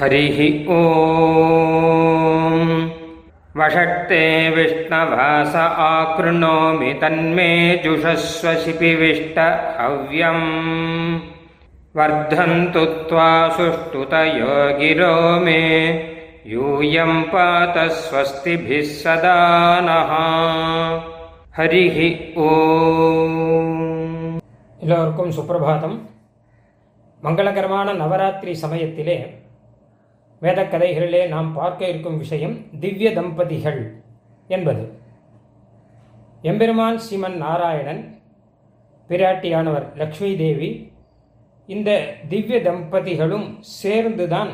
हरिः ॐ वषट्ते विष्णवास आकृणोमि तन्मे जुषस्व शिपिविष्ट हव्यम् वर्धन्तु त्वा सुष्ठुतयो गिरो मे यूयं पात स्वस्तिभिः सदा नः हरिः ஓம் எல்லோருக்கும் சுப்பிரபாதம் மங்களகரமான நவராத்திரி சமயத்திலே வேதக்கதைகளிலே நாம் பார்க்க இருக்கும் விஷயம் திவ்ய தம்பதிகள் என்பது. எம்பெருமான் ஸ்ரீமன் நாராயணன் பிராட்டியானவர் லக்ஷ்மி தேவி இந்த திவ்ய தம்பதிகளும் சேர்ந்துதான்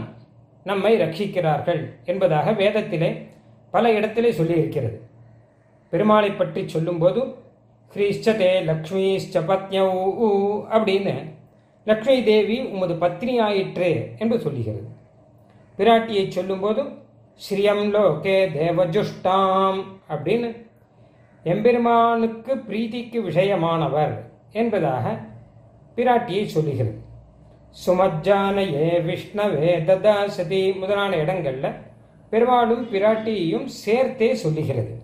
நம்மை ரட்சிக்கிறார்கள் என்பதாக வேதத்திலே பல இடத்திலே சொல்லியிருக்கிறது. பெருமாளை பற்றி சொல்லும்போது ஸ்ரீஷ்டதே லக்ஷ்மிஷ்ட பத்யௌ அப்படின்னு லக்ஷ்மி தேவி உமது பத்னி ஆயிற்று என்று சொல்லுகிறது. பிராட்டியை சொல்லும்போதும் ஸ்ரீயம் லோகே தேவஜுஷ்டாம் அப்படின்னு எம்பெருமானுக்கு பிரீதிக்கு விஷயமானவர் என்பதாக பிராட்டியை சொல்லுகிறது. சுமஜானையே விஷ்ணவே ததாசதி முதலான இடங்களில் பெருமாளும் பிராட்டியையும் சேர்த்தே சொல்லுகிறது.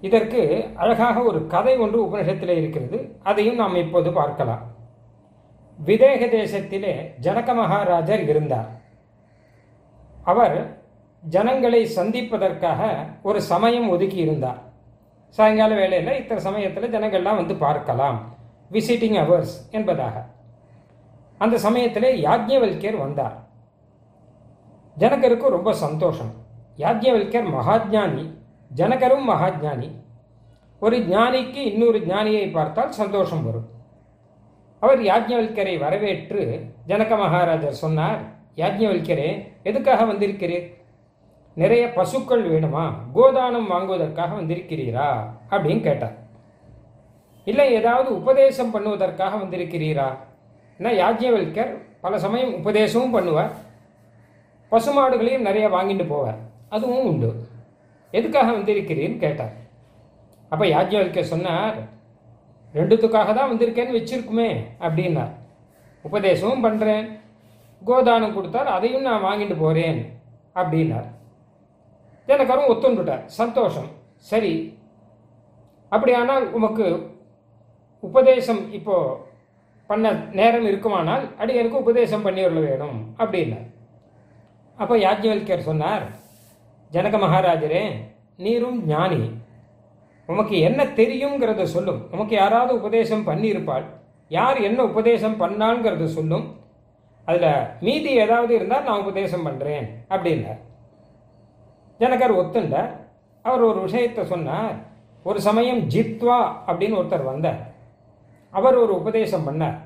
இதற்கு அழகாக ஒரு கதை ஒன்று உபனிஷத்தில் இருக்கிறது. அதையும் நாம் இப்போது பார்க்கலாம். விதேக தேசத்திலே ஜனக மகாராஜர் இருந்தார். அவர் ஜனங்களை சந்திப்பதற்காக ஒரு சமயம் ஒதுக்கி இருந்தார். சாயங்கால வேளையில் இத்தனை சமயத்தில் ஜனங்கள்லாம் வந்து பார்க்கலாம். விசிட்டிங் அவர்ஸ் என்பதாக. அந்த சமயத்தில் யாஜ்யவல்யர் வந்தார். ஜனகருக்கு ரொம்ப சந்தோஷம். யாஜ்யவல்யர் மகாஜானி ஜனகரும் மகாஜானி ஒரு ஞானிக்கு இன்னொரு ஞானியை பார்த்தால் சந்தோஷம் வரும். அவர் யாஜ்ஞவல்கரை வரவேற்று ஜனக மகாராஜர் சொன்னார் யாஜ்ஞவல்கரே எதுக்காக வந்திருக்கிறீர்? நிறைய பசுக்கள் வேணுமா? கோதானம் வாங்குவதற்காக வந்திருக்கிறீரா? அப்படின்னு கேட்டார். இல்லை ஏதாவது உபதேசம் பண்ணுவதற்காக வந்திருக்கிறீரா? ஏன்னா யாஜ்ஞவல்கர் பல சமயம் உபதேசமும் பண்ணுவார். பசுமாடுகளையும் நிறைய வாங்கிட்டு போவார். அதுவும் உண்டு. எதுக்காக வந்திருக்கிறீன்னு கேட்டார். அப்போ யாஜ்ஞவல்கர் சொன்னார் ரெண்டுத்துக்காக தான் வந்திருக்கேன்னு வச்சிருக்குமே அப்படின்னார். உபதேசமும் பண்ணுறேன் கோதானம் கொடுத்தார் அதையும் நான் வாங்கிட்டு போகிறேன் அப்படின்னார். ஜனகரும் ஒத்துண்டுட்டார் சந்தோஷம். சரி. அப்படியானால் உமக்கு உபதேசம் இப்போ பண்ண நேரம் இருக்குமானால் அடி எனக்கு உபதேசம் பண்ணிவிட வேணும் அப்படின்னார். அப்போ யாஜ்ஞவல்கர் சொன்னார் ஜனக மகாராஜரே நீரும் ஞானி. உமக்கு என்ன தெரியுங்கிறத சொல்லும். உமக்கு யாராவது உபதேசம் பண்ணியிருப்பாள். யார் என்ன உபதேசம் பண்ணாங்கிறத சொல்லும். அதில் மீதி ஏதாவது இருந்தால் நான் உபதேசம் பண்ணுறேன் அப்படின்னார் ஜனகர் ஒத்துண்டார் அவர் ஒரு விஷயத்தை சொன்னார். ஒரு சமயம் ஜித்வா அப்படின்னு ஒருத்தர் வந்தார். அவர் ஒரு உபதேசம் பண்ணார்.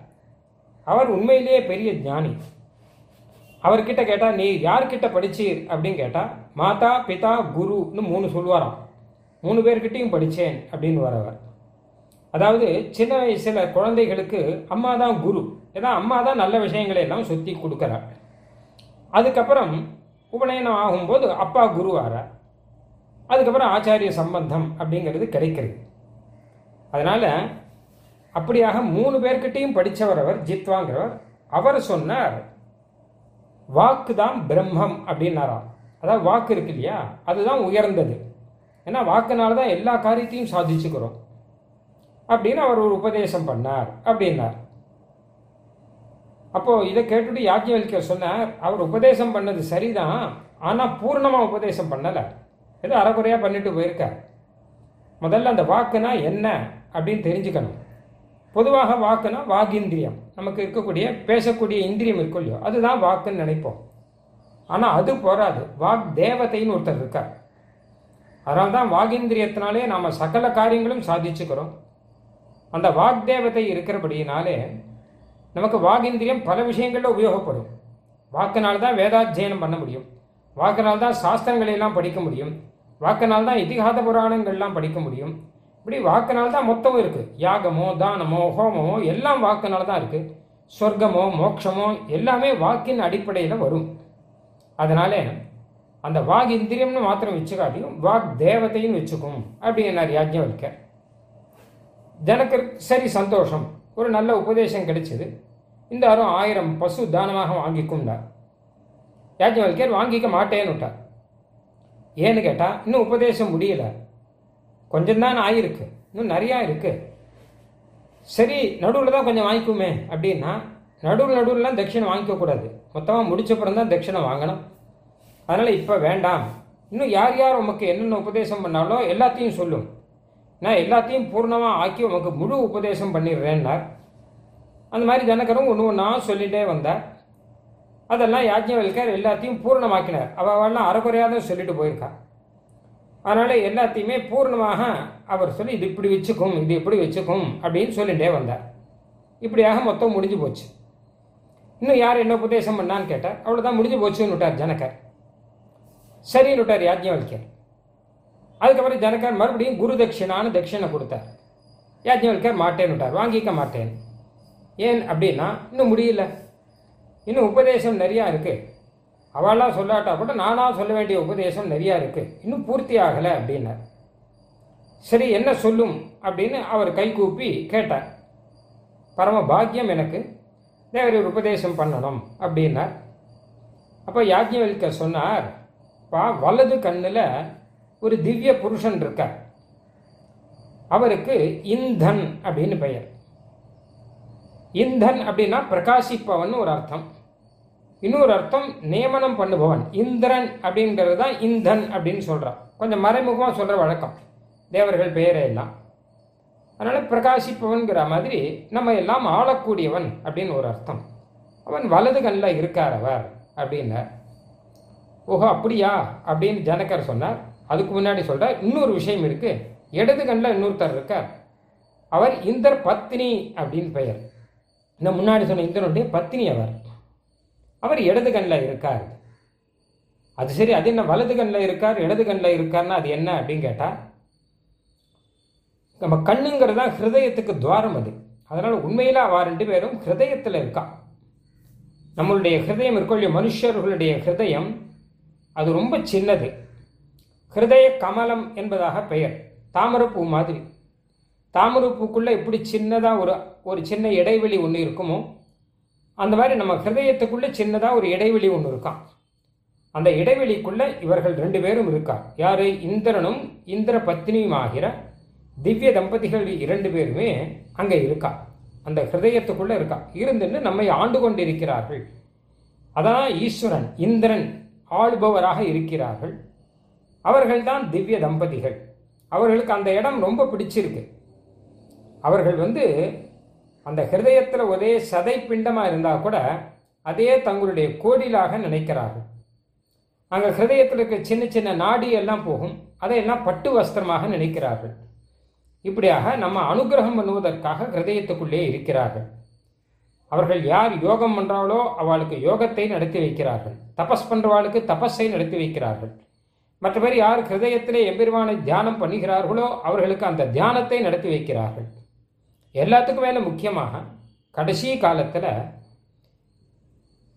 அவர் உண்மையிலேயே பெரிய ஞானி. அவர்கிட்ட கேட்டால் நீ யார்கிட்ட படிச்சீர்? அப்படின்னு கேட்டால் மாதா பிதா குருன்னு மூணு சொல்லுவாராம். மூணு பேர்கிட்டையும் படித்தேன் அப்படின்னு வரவர். அதாவது சின்ன வயசில் குழந்தைகளுக்கு அம்மா தான் குரு. ஏன்னா அம்மா தான் நல்ல விஷயங்களை எல்லாம் சுற்றி கொடுக்குறார் அதுக்கப்புறம் உபநயனம் ஆகும்போது அப்பா குருவாரா அதுக்கப்புறம் ஆச்சாரிய சம்பந்தம் அப்படிங்கிறது கிடைக்கிறது. அதனால் அப்படியாக மூணு பேர்கிட்டையும் படித்தவர் அவர் ஜித்வாங்கிறவர் அவர் சொன்னார் வாக்கு தான் பிரம்மம் அப்படின்னாராம். அதாவது வாக்கு இருக்கு இல்லையா? அதுதான் உயர்ந்தது. ஏன்னா வாக்குனால தான் எல்லா காரியத்தையும் சாதிச்சுக்கிறோம். அப்படின்னு அவர் ஒரு உபதேசம் பண்ணார் அப்படின்னார். அப்போ இதை கேட்டுட்டு யாஜ்யவல்கர் சொன்னார் அவர் உபதேசம் பண்ணது சரிதான் ஆனால் பூர்ணமாக உபதேசம் பண்ணலை. ஏதோ அறகுறையாக பண்ணிட்டு போயிருக்கார். முதல்ல அந்த வாக்குனா என்ன அப்படின்னு தெரிஞ்சுக்கணும். பொதுவாக வாக்குனா வாகிந்திரியம். நமக்கு இருக்கக்கூடிய பேசக்கூடிய இந்திரியம் இருக்கும் இல்லையோ அதுதான் வாக்குன்னு நினைப்போம். ஆனால் அது போராது. வாக் தேவதைன்னு ஒருத்தர் இருக்கார். அதனால தான் வாகிந்திரியத்தினாலே நாம் சகல காரியங்களும் சாதிச்சுக்கிறோம். அந்த வாக்தேவத்தை இருக்கிறபடியினாலே நமக்கு வாகிந்திரியம் பல விஷயங்களில் உபயோகப்படும். வாக்கினால் தான் வேதாத்தியனம் பண்ண முடியும். வாக்கினால் தான் சாஸ்திரங்களை எல்லாம் படிக்க முடியும். வாக்கினால் தான் இதிகாத புராணங்கள்லாம் படிக்க முடியும். இப்படி வாக்கினால் தான் மொத்தம் இருக்குது யாகமோ தானமோ ஹோமமோ எல்லாம் வாக்கினால் தான் இருக்குது சொர்க்கமோ மோட்சமோ எல்லாமே வாக்கின் அடிப்படையில் வரும். அதனால அந்த வாக் இந்திரியம்னு மாத்திரம் வச்சுக்காட்டியும் வாக் தேவத்தையும் வச்சுக்கும் அப்படின்னார் யாஜ்ஞவல்கர் ஜனக்கு சரி சந்தோஷம். ஒரு நல்ல உபதேசம் கிடைச்சது. இந்த அரும் ஆயிரம் பசு தானமாக வாங்கி கொண்டார். யாஜ்ஞவல்கர் வாங்கிக்க மாட்டேன்னு விட்டார் ஏன்னு கேட்டால் இன்னும் உபதேசம் முடியல. கொஞ்சம்தான் ஆயிருக்கு. இன்னும் நிறையா இருக்கு. சரி நடுவில் தான் கொஞ்சம் வாங்கிக்குமே. அப்படின்னா நடுவில் நடுவில்லாம் தட்சிணை வாங்கிக்கக்கூடாது மொத்தமாக முடிச்சப்புறம் தான் தட்சிணம் வாங்கணும். அதனால் இப்போ வேண்டாம். இன்னும் யார் யார் உமக்கு என்னென்ன உபதேசம் பண்ணாலோ எல்லாத்தையும் சொல்லும். நான் எல்லாத்தையும் பூர்ணமாக ஆக்கி உமக்கு முழு உபதேசம் பண்ணிடுறேன்னார். அந்த மாதிரி ஜனகரும் ஒன்று ஒன்றா சொல்லிகிட்டே வந்தார். அதெல்லாம் யாஜ்ஞவல்கர் எல்லாத்தையும் பூர்ணமாக்கினார். அவெல்லாம் அறகுறையாக தான் சொல்லிட்டு போயிருக்கார் அதனால் எல்லாத்தையுமே பூர்ணமாக அவர் சொல்லி இது இப்படி வச்சுக்கும் இது இப்படி வச்சுக்கும் அப்படின்னு சொல்லிகிட்டே வந்தார். இப்படியாக மொத்தம் முடிஞ்சு போச்சு. இன்னும் யார் என்ன உபதேசம் பண்ணான்னு கேட்டார். அவ்வளோதான் முடிஞ்சு போச்சுன்னு விட்டார் ஜனக்கர் சரின்னு விட்டார் யாஜ்ஞவல்கர். அதுக்கப்புறம் ஜனக்கார் மறுபடியும் குரு தட்சிணான்னு தட்சிணை கொடுத்தார். யாஜ்ஞவல்கர் மாட்டேன்னு விட்டார். வாங்கிக்க மாட்டேன் ஏன் அப்படின்னா இன்னும் முடியல. இன்னும் உபதேசம் நிறையா இருக்குது அவளாக சொல்லாட்டா கூட நானாக சொல்ல வேண்டிய உபதேசம் நிறையா இருக்குது இன்னும் பூர்த்தி ஆகலை அப்படின்னார். சரி என்ன சொல்லும் அப்படின்னு அவர் கை கூப்பி கேட்டார். பரம பாக்கியம் எனக்கு. தேவர் உபதேசம் பண்ணணும் அப்படின்னார். அப்போ யாஜ்ஞவல்கர் சொன்னார் பா வலது கண்ணில் ஒரு திவ்ய புருஷன் இருக்கார். அவருக்கு இந்தன் அப்படின்னு பெயர். இந்தன் அப்படின்னா பிரகாசிப்பவன் ஒரு அர்த்தம். இன்னொரு அர்த்தம் நியமனம் பண்ணுபவன். இந்திரன் அப்படிங்கிறது தான் இந்தன் அப்படின்னு சொல்கிறான் கொஞ்சம் மறைமுகமாக சொல்கிற வழக்கம். தேவர்கள் பெயரை எல்லாம். அதனால் பிரகாசிப்பவன்கிற மாதிரி நம்ம எல்லாம் ஆளக்கூடியவன் அப்படின்னு ஒரு அர்த்தம். அவன் வலது கண்ணில் இருக்கார் அவர் அப்படின்னார். ஓஹோ அப்படியா? அப்படின்னு ஜனகர் சொன்னார். அதுக்கு முன்னாடி சொல்கிறார் இன்னொரு விஷயம் இருக்குது இடது கண்ணில் இன்னொருத்தர் இருக்கார். அவர் இந்தர் பத்தினி அப்படின்னு பெயர். இந்த முன்னாடி சொன்ன இந்தனுடைய பத்தினி அவர். அவர் இடது கண்ணில் இருக்கார். அது சரி அது என்ன வலது கண்ணில் இருக்கார் இடது கண்ணில் இருக்கார்னா அது என்ன அப்படின்னு கேட்டால் நம்ம கண்ணுங்கிறது தான் ஹிருதயத்துக்கு துவாரம் அது. அதனால் உண்மையில் அவ ரெண்டு பேரும் ஹிருதயத்தில் இருக்கா. நம்மளுடைய ஹிருதயம் இருக்கக்கூடிய மனுஷர்களுடைய ஹிருதயம் அது ரொம்ப சின்னது. ஹிருதய கமலம் என்பதாக பெயர். தாமரப்பூ மாதிரி. தாமரப்பூக்குள்ளே எப்படி சின்னதாக ஒரு ஒரு சின்ன இடைவெளி ஒன்று இருக்குமோ அந்த மாதிரி நம்ம ஹிருதயத்துக்குள்ளே சின்னதாக ஒரு இடைவெளி ஒன்று இருக்கான் அந்த இடைவெளிக்குள்ளே இவர்கள் ரெண்டு பேரும் இருக்கார். யார்? இந்திரனும் இந்திர பத்னியும் ஆகிற திவ்ய தம்பதிகள் இரண்டு பேருமே அங்கே இருக்கா அந்த ஹிருதயத்துக்குள்ளே இருக்கா இருந்துன்னு நம்மை ஆண்டு கொண்டிருக்கிறார்கள். அதான் ஈஸ்வரன் இந்திரன் ஆளுபவராக இருக்கிறார்கள். அவர்கள்தான் திவ்ய தம்பதிகள். அவர்களுக்கு அந்த இடம் ரொம்ப பிடிச்சிருக்கு. அவர்கள் வந்து அந்த ஹிருதயத்தில் ஒரே சதை பிண்டமாக இருந்தால் கூட அதே தங்களுடைய கோடிலாக நினைக்கிறார்கள். அங்கே ஹிருதயத்தில் இருக்க சின்ன சின்ன நாடி எல்லாம் போகும். அதையெல்லாம் பட்டு வஸ்திரமாக நினைக்கிறார்கள். இப்படியாக நம்ம அனுகிரகம் பண்ணுவதற்காக ஹிருதயத்துக்குள்ளே இருக்கிறார்கள். அவர்கள் யார் யோகம் பண்ணுறாளோ அவளுக்கு யோகத்தை நடத்தி வைக்கிறார்கள். தபஸ் பண்ணுறவாளுக்கு தபஸை நடத்தி வைக்கிறார்கள். மற்றபடி யார் ஹிருதயத்திலே எம்பெருமானை தியானம் பண்ணுகிறார்களோ அவர்களுக்கு அந்த தியானத்தை நடத்தி வைக்கிறார்கள். எல்லாத்துக்கும் மேலே முக்கியமாக கடைசி காலத்தில்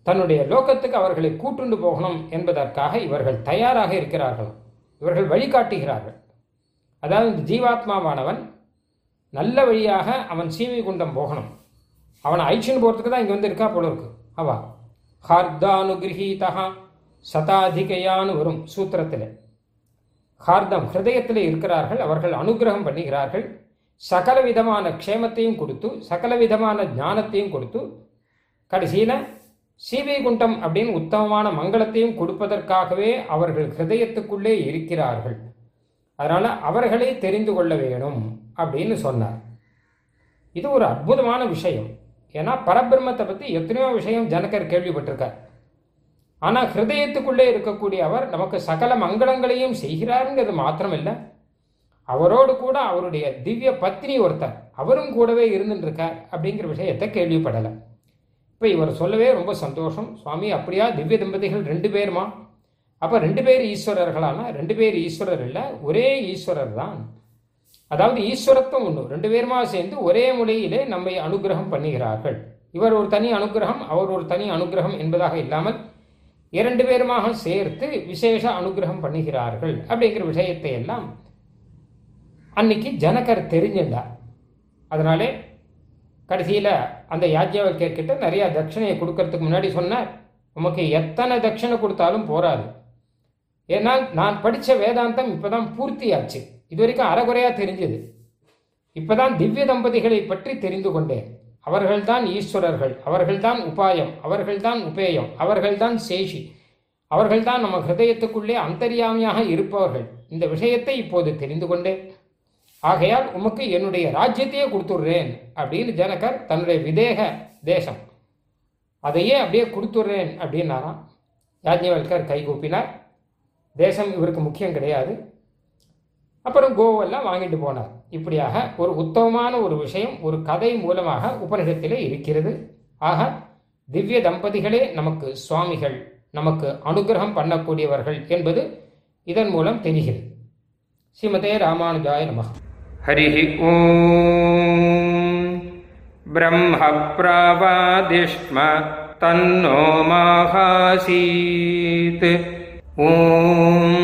தன்னுடைய லோகத்துக்கு அவர்களை கூட்டுண்டு போகணும் என்பதற்காக இவர்கள் தயாராக இருக்கிறார்கள். இவர்கள் வழிகாட்டுகிறார்கள். அதாவது இந்த ஜீவாத்மாவானவன் நல்ல வழியாக அவன் சீவி குண்டம் போகணும். அவனை ஐச்சின்னு போகிறதுக்கு தான் இங்கே வந்து இருக்கா போல இருக்கு. அவா. ஹார்தானுகிரகீதா சதாதிகையான்னு வரும் சூத்திரத்தில். ஹார்தம் ஹிருதயத்தில் இருக்கிறார்கள் அவர்கள் அனுகிரகம் பண்ணுகிறார்கள். சகல விதமான க்ஷேமத்தையும் கொடுத்து சகல விதமான ஞானத்தையும் கொடுத்து கடைசியில் சீவைகுண்டம் அப்படின்னு உத்தமமான மங்களத்தையும் கொடுப்பதற்காகவே அவர்கள் ஹிருதயத்துக்குள்ளே இருக்கிறார்கள். அதனால் அவர்களே தெரிந்து கொள்ள வேணும் அப்படின்னு சொன்னார். இது ஒரு அற்புதமான விஷயம். ஏன்னா பரபிரம்மத்தை பற்றி எத்தனையோ விஷயம் ஜனகர் கேள்விப்பட்டிருக்கார். ஆனால் ஹிருதயத்துக்குள்ளே இருக்கக்கூடிய அவர் நமக்கு சகல மங்களங்களையும் செய்கிறாருங்கிறது மாத்திரமில்லை. அவரோடு கூட அவருடைய திவ்ய பத்னி ஒருத்தர் அவரும் கூடவே இருந்துருக்கார் அப்படிங்கிற விஷயத்தை கேள்விப்படலை. இப்போ இவர் சொல்லவே ரொம்ப சந்தோஷம். சுவாமி அப்படியா? திவ்ய தம்பதிகள் ரெண்டு பேருமா? அப்போ ரெண்டு பேர் ஈஸ்வரர்களானா? ரெண்டு பேர் ஈஸ்வரர் இல்லை ஒரே ஈஸ்வரர் தான். அதாவது ஈஸ்வரத்தும் ஒன்று ரெண்டு பேருமா சேர்ந்து ஒரே முறையிலே நம்மை அனுகிரகம் பண்ணுகிறார்கள். இவர் ஒரு தனி அனுகிரகம் அவர் ஒரு தனி அனுகிரகம் என்பதாக இல்லாமல் இரண்டு பேருமாக சேர்த்து விசேஷ அனுகிரகம் பண்ணுகிறார்கள் அப்படிங்கிற விஷயத்தை எல்லாம் அன்னைக்கு ஜனகர் தெரிஞ்சிருந்தார். அதனாலே கடைசியில் அந்த யாஜ்யவல்யர்கிட்ட நிறையா தட்சிணையை கொடுக்கறதுக்கு முன்னாடி சொன்னார் உமக்கு எத்தனை தட்சிணை கொடுத்தாலும் போராது. ஏன்னால் நான் படித்த வேதாந்தம் இப்பதான் பூர்த்தியாச்சு. இது வரைக்கும் அறகுறையாக தெரிஞ்சது. இப்போதான் திவ்ய தம்பதிகளை பற்றி தெரிந்து கொண்டேன். அவர்கள்தான் ஈஸ்வரர்கள் அவர்கள்தான் உபாயம் அவர்கள்தான் உபேயம் அவர்கள்தான் சேஷி அவர்கள்தான் நம்ம ஹிருதயத்துக்குள்ளே அந்தரியாமியாக இருப்பவர்கள். இந்த விஷயத்தை இப்போது தெரிந்து கொண்டேன். ஆகையால் உமக்கு என்னுடைய ராஜ்யத்தையே கொடுத்துடுறேன் அப்படின்னு ஜனகர் தன்னுடைய விதேக தேசம். அதையே அப்படியே கொடுத்துட்றேன் அப்படின்னாராம். யாஜ்ஞவல்கர் கைகூப்பினார். தேசம் இவருக்கு முக்கியம் கிடையாது. அப்புறம் கோவெல்லாம் வாங்கிட்டு போனார். இப்படியாக ஒரு உத்தமமான ஒரு விஷயம் ஒரு கதை மூலமாக உபனிஷத்திலே இருக்கிறது. ஆக திவ்ய தம்பதிகளே நமக்கு சுவாமிகள் நமக்கு அனுகிரகம் பண்ணக்கூடியவர்கள் என்பது இதன் மூலம் தெரிகிறது. ஸ்ரீமதே ராமானுஜாய நம. ஹரி ஓம். பிரம்ம பிரவாதிஷ்ம தன்னோ மாகாசீத். ஓம்.